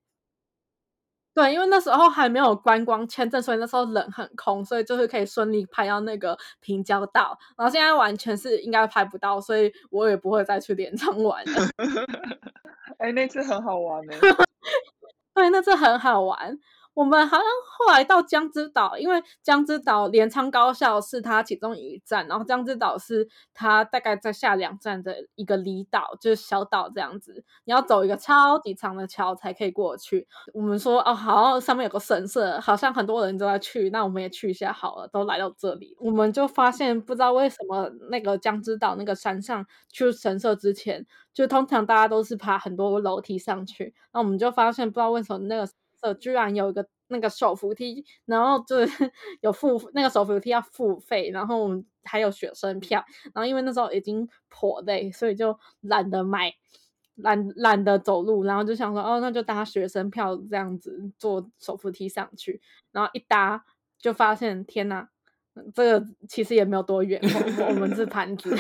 对，因为那时候还没有观光签证，所以那时候人很空，所以就是可以顺利拍到那个平交道。然后现在完全是应该拍不到，所以我也不会再去镰仓玩了。哎，那次很好玩呢。对，那次很好玩。我们好像后来到江之岛，因为江之岛镰仓高校是它其中一站，然后江之岛是它大概在下两站的一个离岛，就是小岛这样子。你要走一个超级长的桥才可以过去。我们说哦，好，上面有个神社，好像很多人都在去，那我们也去一下好了。都来到这里，我们就发现不知道为什么那个江之岛那个山上去神社之前，就通常大家都是爬很多楼梯上去，那我们就发现不知道为什么那个。居然有一个那个手扶梯，然后就是 有付那个手扶梯要付费，然后我们还有学生票，然后因为那时候已经颇累，所以就懒得买，懒懒得走路，然后就想说哦，那就搭学生票这样子坐手扶梯上去，然后一搭就发现天呐，这个其实也没有多远，我们是盘子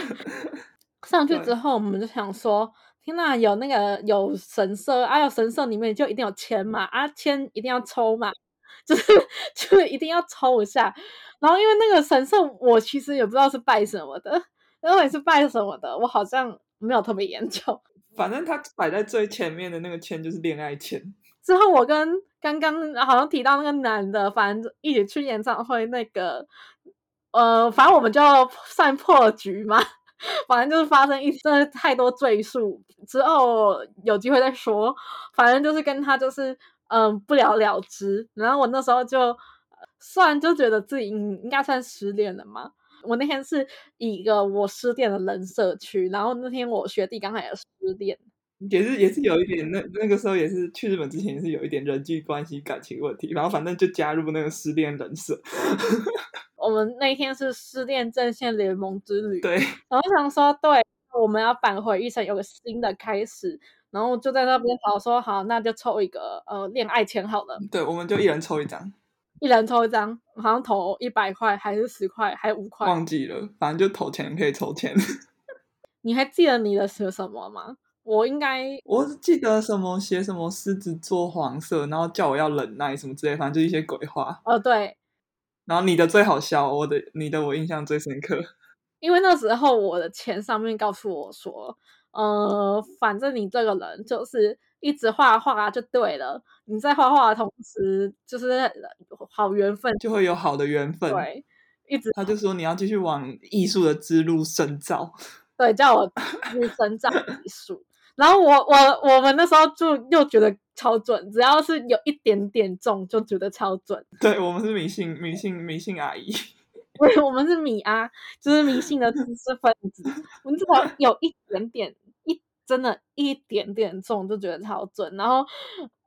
上去之后，我们就想说。天呐，有那个有神社啊，有神社里面就一定有签嘛，啊签一定要抽嘛，就是就是一定要抽一下。然后因为那个神社，我其实也不知道是拜什么的，因为是拜什么的，我好像没有特别研究。反正他摆在最前面的那个签就是恋爱签。之后我跟刚刚好像提到那个男的，反正一起去演唱会那个，呃，反正我们就算破局嘛。反正就是发生一真的太多赘述，之后有机会再说。反正就是跟他就是嗯不了了之。然后我那时候就算就觉得自己应应该算失恋了嘛。我那天是以一个我失恋的人设去，然后那天我学弟刚好也失恋，也是也是有一点那那个时候也是去日本之前也是有一点人际关系感情问题，然后反正就加入那个失恋人设。我们那天是失恋阵线联盟之旅，对，然后想说对，我们要返回一生有个新的开始，然后就在那边好说好，那就抽一个呃恋爱签好了，对，我们就一人抽一张。一人抽一张，好像投一百块还是十块，还五块，忘记了，反正就投钱可以抽钱。你还记得你的是什么吗？我应该，我记得什么写什么狮子座黄色，然后叫我要忍耐什么之类，反正就一些鬼话。哦，对。然后你的最好笑，我的你的我印象最深刻，因为那时候我的钱上面告诉我说，呃，反正你这个人就是。一直画画就对了。你在画画的同时，就是好缘分，就会有好的缘分。对，一直他就说你要继续往艺术的之路深造。对，叫我去深造艺术。然后我我我们那时候就又觉得超准，只要是有一点点中，就觉得超准。对我们是迷信迷信迷信阿姨，对，我们是米阿，就是迷信的知识分子。我们至少有一点点一。真的一点点中就觉得超准，然后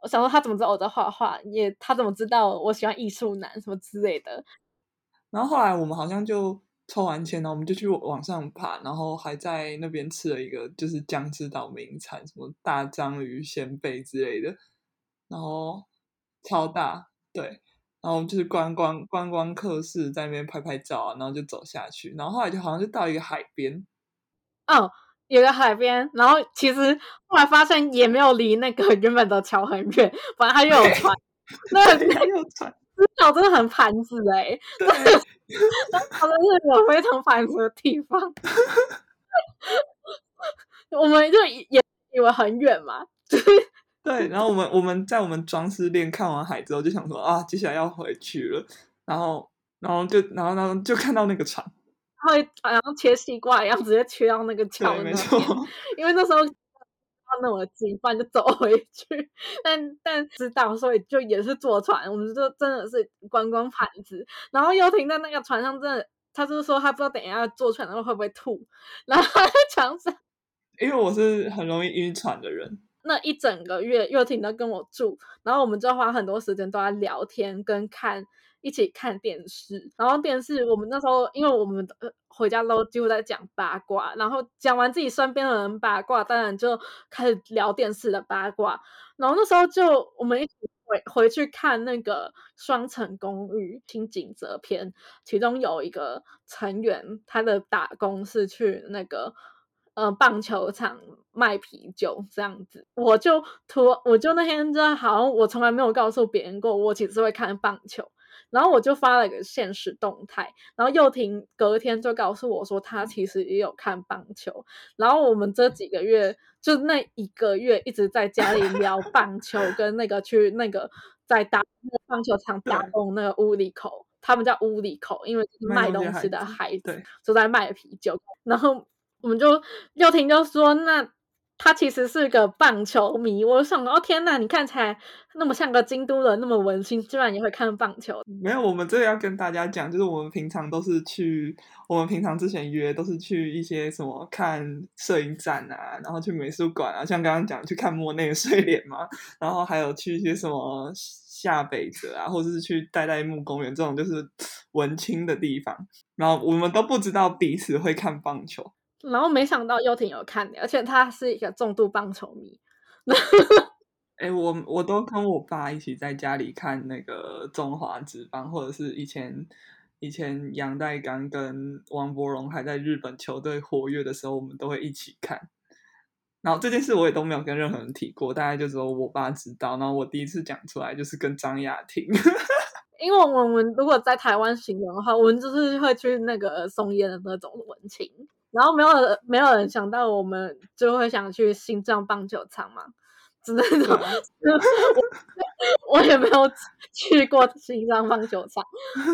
我想说他怎么知道我在画画，也他怎么知道我喜欢艺术男什么之类的。然后后来我们好像就抽完签呢我们就去往上爬，然后还在那边吃了一个就是江之岛名产，什么大章鱼鲜贝之类的，然后超大，对，然后就是观光观光客室在那边拍拍照啊，然后就走下去，然后后来就好像就到一个海边，嗯。有个海边，然后其实后来发现也没有离那个原本的桥很远，反正它又有船，那还有船，这岛真的很盘子哎，对，那岛真是有非常盘子的地方，我们就也以为很远嘛，对，然后我们我们在我们装饰店看完海之后，就想说啊，接下来要回去了，然后然后就然后然后就看到那个船。会好像切西瓜一样，直接切到那个桥那边，因为那时候那么近，不然就走回去。但但知道，所以就也是坐船，我们就真的是观光盘子。然后又停在那个船上，真的，他就是说他不知道等一下坐船的时候会不会吐，然后在床上。因为我是很容易晕船的人。那一整个月又停在跟我住，然后我们就花很多时间都在聊天跟看。一起看电视，然后电视我们那时候，因为我们回家都几乎在讲八卦，然后讲完自己身边的人八卦，当然就开始聊电视的八卦。然后那时候就我们一起回回去看那个《双层公寓》听景泽篇，其中有一个成员他的打工是去那个呃棒球场卖啤酒这样子，我就突我就那天真的好像我从来没有告诉别人过，我其实会看棒球。然后我就发了一个现实动态，然后又婷隔天就告诉我说，他其实也有看棒球。然后我们这几个月，就那一个月一直在家里聊棒球，跟那个去那个在打那个棒球场打工那个屋里口，他们叫屋里口，因为卖东西的孩子就在卖啤酒。然后我们就又婷就说那。他其实是个棒球迷，我想哦天呐，你看起来那么像个京都人，那么文青，居然也会看棒球。没有，我们这个要跟大家讲，就是我们平常都是去，我们平常之前约都是去一些什么看摄影展啊，然后去美术馆啊，像刚刚讲去看莫内睡莲嘛，然后还有去一些什么下北泽啊，或者是去代代木公园这种就是文青的地方，然后我们都不知道彼此会看棒球。然后没想到又挺有看的，而且他是一个重度棒球迷。哎，我我都跟我爸一起在家里看那个中华职棒，或者是以前以前杨代刚跟王柏荣还在日本球队活跃的时候，我们都会一起看。然后这件事我也都没有跟任何人提过，大概就只有我爸知道。然后我第一次讲出来就是跟张雅婷，因为我们如果在台湾形容的话，我们就是会去那个松烟的那种文情。然后没有没有人想到我们就会想去新庄棒球场嘛，只能说我也没有去过新庄棒球场。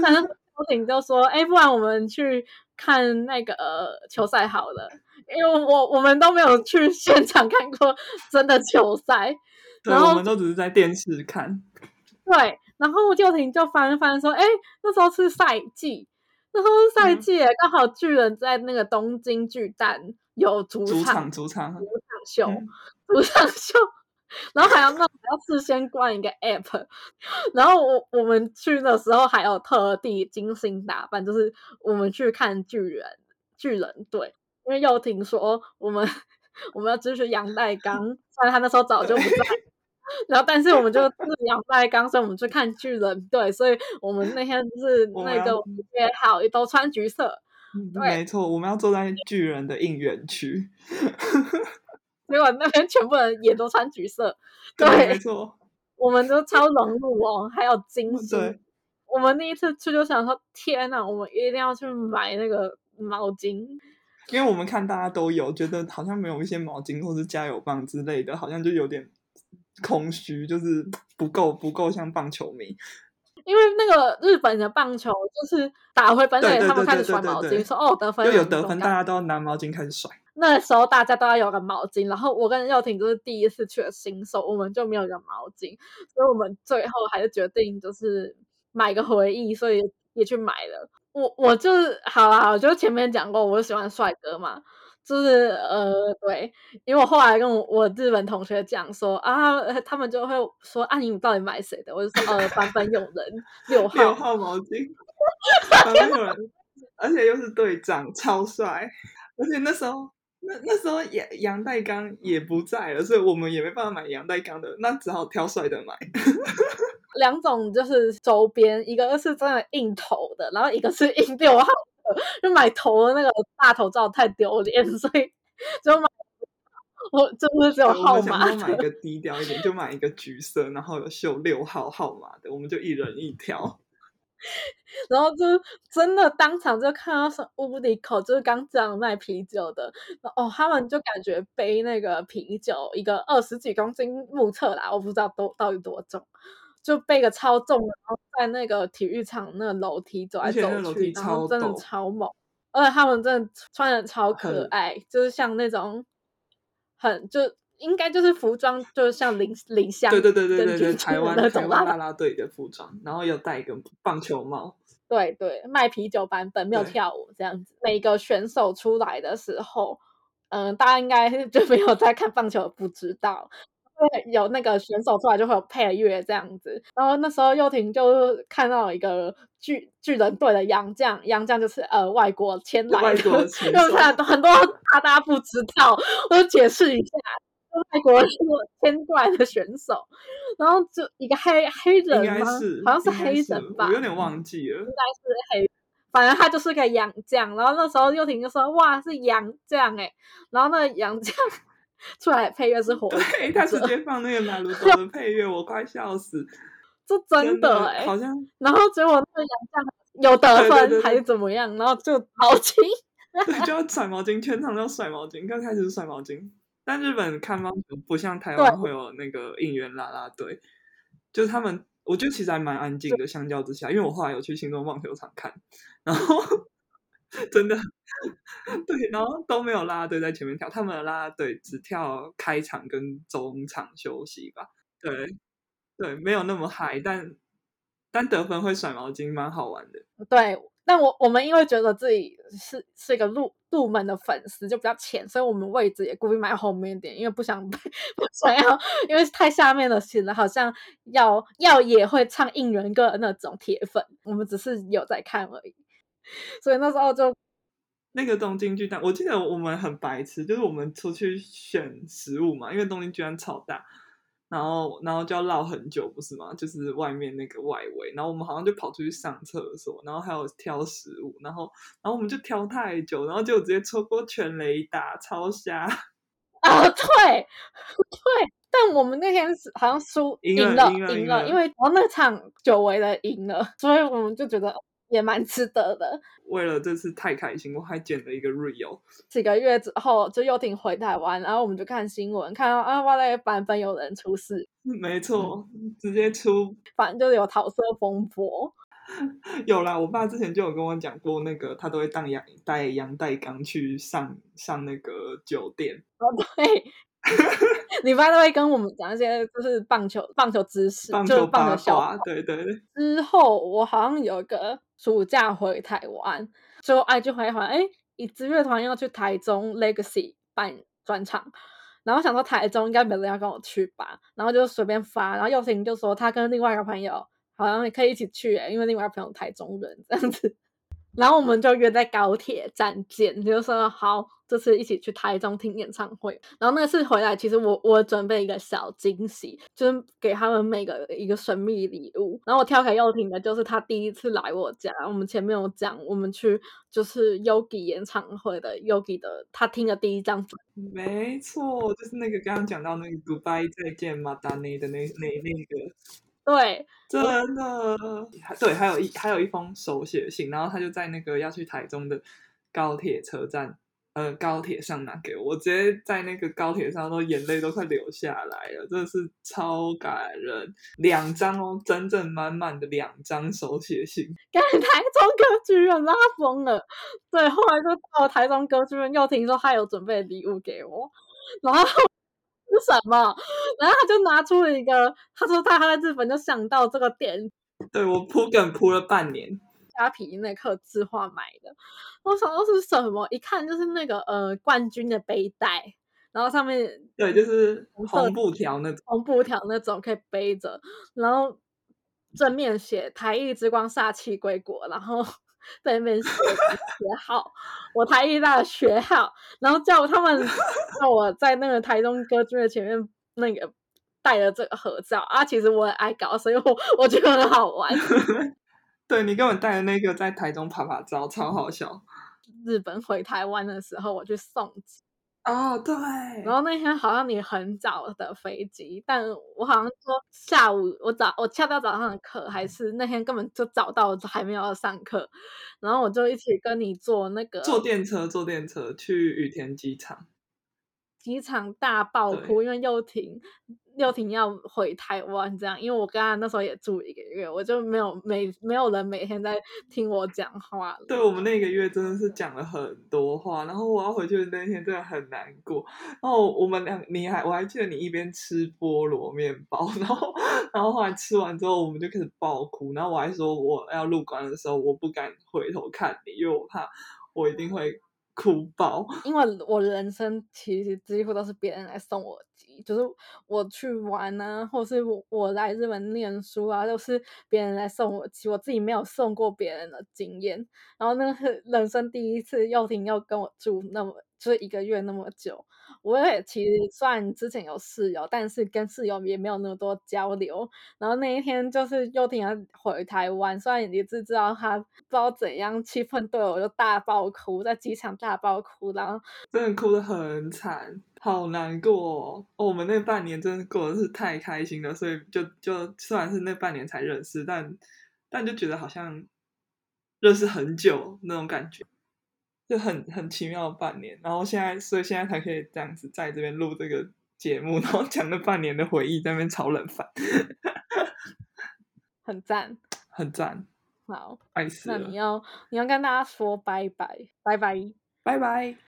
但是周婷就说：“哎，不然我们去看那个球赛好了，因为我我们都没有去现场看过真的球赛，然后，我们都只是在电视看。对，然后就婷就翻翻说，哎，那时候是赛季，那时候是赛季，刚好巨人在那个东京巨蛋有主场，主场，主。场秀，主场秀。然后还要那还要事先关一个 app，然后我我们去的时候还有特地精心打扮，就是我们去看巨人巨人队，因为又听说我们 我们要支持杨代刚，虽然他那时候早就不在，然后但是我们就自养在刚，所以我们去看巨人队，所以我们那天就是那个约好也都穿橘色，没错，我们要坐在巨人的应援区。结果那边全部人也都穿橘色，对，没错，我们都超融入哦，还有金星。我们那一次去就想说，天呐，我们一定要去买那个毛巾，因为我们看大家都有，觉得好像没有一些毛巾或是加油棒之类的，好像就有点空虚，就是不够不够像棒球迷。因为那个日本的棒球就是打回本垒，他们开始甩毛巾，说哦得分，又有得分，大家都要拿毛巾开始甩。那时候大家都要有个毛巾，然后我跟佑婷就是第一次去的新手，我们就没有个毛巾，所以我们最后还是决定就是买个回忆，所以也去买了。我我就是好啦，我就前面讲过，我喜欢帅哥嘛，就是呃对，因为我后来跟我我日本同学讲说啊，他们就会说啊，你到底买谁的？我就说呃，版本有人六号六号毛巾，版本有人，而且又是队长，超帅，而且那时候。那那时候杨杨代刚也不在了，所以我们也没办法买杨代刚的，那只好挑帅的买。两种就是周边，一个是真的硬头的，然后一个是硬六号的。就买头的那个大头照太丢脸，所以就买我真的只有号码的。买一个低调一点，就买一个橘色，然后有绣六号号码的，我们就一人一条。然后就真的当场就看到是屋里口，就是刚这样卖啤酒的哦，他们就感觉背那个啤酒，一个二十几公斤目测啦，我不知道多到底多重，就背个超重，然后在那个体育场那个楼梯走来走去，然后真的超猛，而且他们真的穿的超可爱，就是像那种很就。应该就是服装，就是像林林香对对对对对对，台湾台湾啦啦队的服装，然后又戴一个棒球帽。对对，卖啤酒版本没有跳舞这样子。每个选手出来的时候，嗯，大家应该 就没有在看棒球，不知道。会有那个选手出来就会有配乐这样子。然后那时候幼婷就看到一个巨巨人队的洋将，洋将就是呃外国签来的，因为很多很多大家不知道，我就解释一下。外国是牵过来的选手，然后就一个黑黑人吗？好像是黑人吧，我有点忘记了。应该是黑，反正他就是个洋将。然后那时候幼婷就说：“哇，是洋将哎！”然后那洋将出来配乐是火，对他直接放那个马鲁多 的配乐，我快笑死！这真的哎，好像。然后结果那个杨绛有得分还是怎么样？然后就毛巾，对，就要甩毛巾，全场都要甩毛巾。刚开始是甩毛巾。但日本看棒球不像台湾会有那个应援啦啦队，就是他们，我觉得其实还蛮安静的，相较之下，因为我后来有去新庄棒球场看，然后真的 对，然后都没有啦啦队在前面跳，他们的啦啦队只跳开场跟中场休息吧，对对，没有那么嗨，但但得分会甩毛巾，蛮好玩的，对。但我我们因为觉得自己是是一个入入门的粉丝，就比较浅，所以我们位置也故意买后面一点，因为不想不想要，因为太下面的显得好像要要也会唱应援歌的那种铁粉，我们只是有在看而已。所以那时候就那个东京巨蛋，我记得我们很白痴，就是我们出去选食物嘛，因为东京巨蛋超大。然后，然后就要绕很久，不是吗？就是外面那个外围，然后我们好像就跑出去上厕所，然后还有挑食物，然后，然后我们就挑太久，然后就直接错过全雷达，超瞎。啊，对，对，但我们那天是好像输赢了，赢了，因为然后那场久违的赢了，所以我们就觉得。也蛮值得的。为了这次太开心，我还剪了一个 real。几个月之后，就又挺回台湾，然后我们就看新闻，看到啊，哇嘞，版本有人出事。没错，直接出，反正就是有桃色风波。有啦，我爸之前就有跟我讲过，那个他都会当杨带杨代刚去上上那个酒店。哦，对，你爸都会跟我们讲一些就是棒球棒球知识，棒就是球八棒球笑卦，对对，之后我好像有一个暑假回台湾，就哎就回台湾，哎，一支乐团要去台中 Legacy 办专场，然后想说台中应该没人要跟我去吧，然后就随便发，然后佑婷就说他跟另外一个朋友好像也可以一起去、欸，因为另外一个朋友台中人这样子。然后我们就约在高铁站见，就说好，这次一起去台中听演唱会。然后那次回来，其实我我准备一个小惊喜，就是给他们每个一个神秘礼物。然后我挑给佑廷的就是他第一次来我家，我们前面有讲，我们去就是 Yogi 演唱会的 Yogi 的他听的第一张专没错，就是那个刚刚讲到那个 Goodbye 再见马达内的那那那个，对，真的，还对，还有一还有一封手写信，然后他就在那个要去台中的高铁车站，呃，高铁上拿给我，我直接在那个高铁上都眼泪都快流下来了，真的是超感人，两张哦，整整满满的两张手写信，给台中歌剧院拉疯了。对，后来就到台中歌剧院，又听说他有准备礼物给我，然后是什么？然后他就拿出了一个，他说他在日本就想到这个店。对我铺梗铺了半年，虾皮那刻字画买的，我想到是什么？一看就是那个呃冠军的背带，然后上面对，就是红布条那种，红布条那种可以背着，然后正面写“台艺之光煞气归国”，然后背面写学号，我台艺大学号，然后叫他们 叫我在那个台中歌剧院前面那个带了这个合照啊。其实我很爱搞，所以我我觉得很好玩。对你给我带的那个在台中拍拍照，超好笑。日本回台湾的时候，我去送机，哦，对，然后那天好像你很早的飞机，但我好像说下午我早我恰到早上的课，还是那天根本就早到还没有上课，然后我就一起跟你坐那个坐电车，坐电车去羽田机场。机场大爆哭，因为佑廷六婷要回台湾这样，因为我跟他那时候也住一个月，我就没有每没有人每天在听我讲话了。对我们那个月真的是讲了很多话，然后我要回去的那天真的很难过。然后我们两，你还我还记得你一边吃菠萝面包，然后然后后来吃完之后我们就开始爆哭，然后我还说我要入关的时候我不敢回头看你，因为我怕我一定会哭包。因为我人生其实几乎都是别人来送我机，就是我去玩啊，或是我我来日本念书啊，都是别人来送我机，我自己没有送过别人的经验。然后那是人生第一次，幼婷要跟我住那么就是一个月那么久，我也其实算之前有室友，但是跟室友也没有那么多交流。然后那一天就是佑廷要回台湾，虽然也是知道他不知道怎样气氛对我就大爆哭，在机场大爆哭，然后真的哭得很惨，好难过哦。我们那半年真的过得是太开心了，所以就就虽然是那半年才认识，但但就觉得好像认识很久那种感觉，就很很奇妙的半年。然后现在，所以现在才可以这样子在这边录这个节目，然后讲了半年的回忆，在那边炒冷饭，很赞。很赞，好，爱死了那你，要你要跟大家说拜拜，拜拜。拜拜。